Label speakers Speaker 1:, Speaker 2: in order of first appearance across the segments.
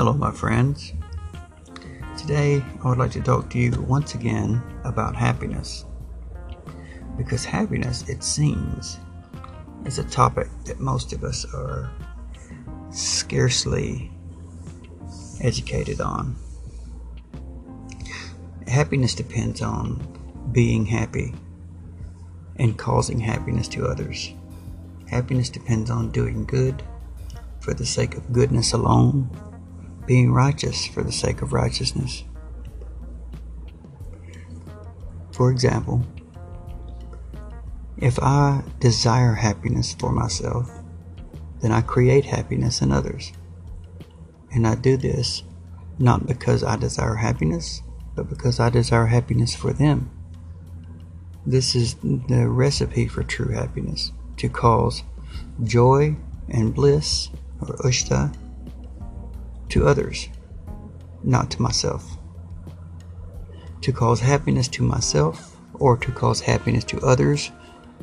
Speaker 1: Hello, my friends. Today, I would like to talk to you once again about happiness. Because happiness, it seems, is a topic that most of us are scarcely educated on. Happiness depends on being happy and causing happiness to others. Happiness depends on doing good for the sake of goodness alone being righteous for the sake of righteousness. For example, if I desire happiness for myself, then I create happiness in others. And I do this not because I desire happiness, but because I desire happiness for them. This is the recipe for true happiness to cause joy and bliss, or ushta, to others, not to myself. To cause happiness to myself or to cause happiness to others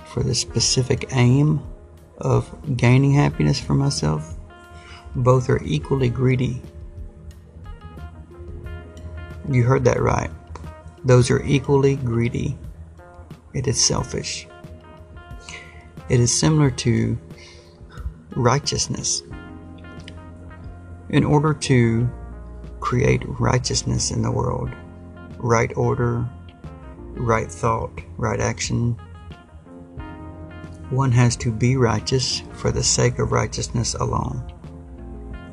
Speaker 1: for the specific aim of gaining happiness for myself, both are equally greedy. You heard that right. Those are equally greedy. It is selfish. It is similar to righteousness. In order to create righteousness in the world, right order, right thought, right action, one has to be righteous for the sake of righteousness alone.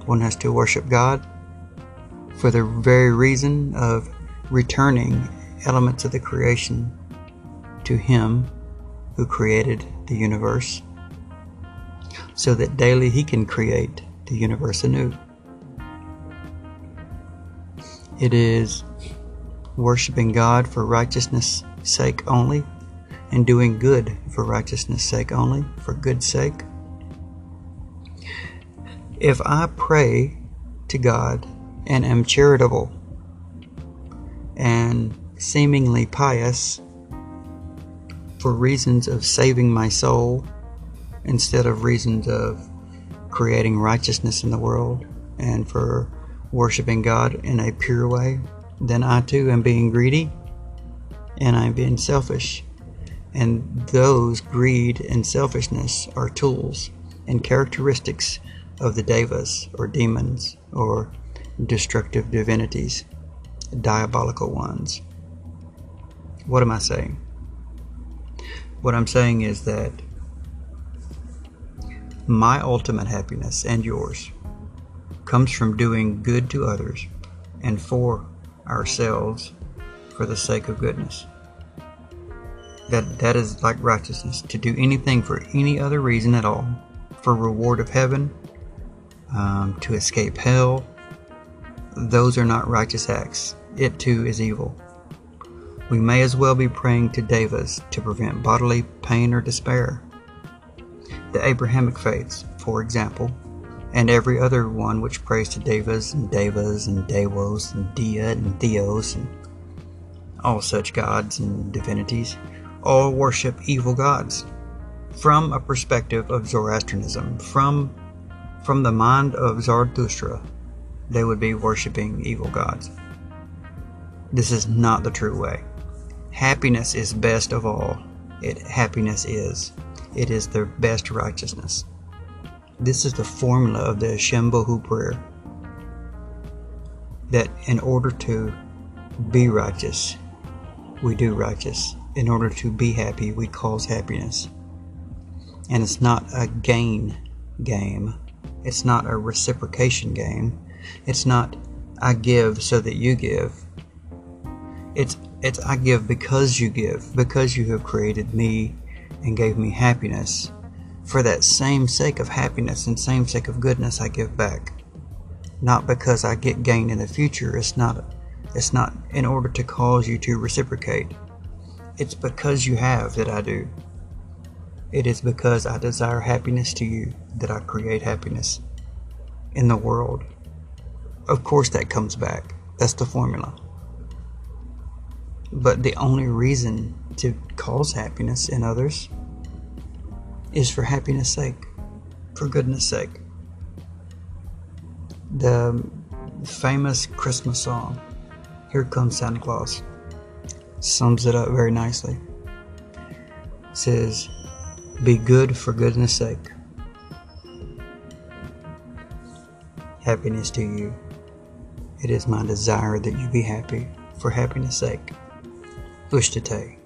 Speaker 1: One has to worship God for the very reason of returning elements of the creation to Him who created the universe, so that daily He can create the universe anew. It is worshiping God for righteousness' sake only and doing good for righteousness' sake only, for good sake. If I pray to God and am charitable and seemingly pious for reasons of saving my soul instead of reasons of creating righteousness in the world and for worshiping God in a pure way, then I too am being greedy and I'm being selfish. And those greed and selfishness are tools and characteristics of the devas or demons or destructive divinities, diabolical ones. What am I saying? What I'm saying is that my ultimate happiness and yours comes from doing good to others and for ourselves for the sake of goodness. That that is like righteousness to do anything for any other reason at all, for reward of heaven, um, to escape hell. Those are not righteous acts. It too is evil. We may as well be praying to devas to prevent bodily pain or despair. The Abrahamic faiths, for example, and every other one which prays to devas and devas and devos and dia and theos and all such gods and divinities, all worship evil gods from a perspective of Zoroastrianism, from from the mind of Zarathustra, they would be worshiping evil gods. This is not the true way. Happiness is best of all. It happiness is. It is the best righteousness. This is the formula of the Ashem Vohu prayer. That in order to be righteous, we do righteous. In order to be happy, we cause happiness. And it's not a gain game. It's not a reciprocation game. It's not I give so that you give. It's it's I give because you give, because you have created me and gave me happiness for that same sake of happiness and same sake of goodness I give back. Not because I get gain in the future. It's not it's not in order to cause you to reciprocate. It's because you have that I do. It is because I desire happiness to you that I create happiness in the world. Of course, that comes back. That's the formula. But the only reason to cause happiness in others is for happiness sake, for goodness sake. The famous Christmas song, Here Comes Santa Claus, sums it up very nicely. It says, Be good for goodness sake. Happiness to you. It is my desire that you be happy for happiness sake. Ushtate.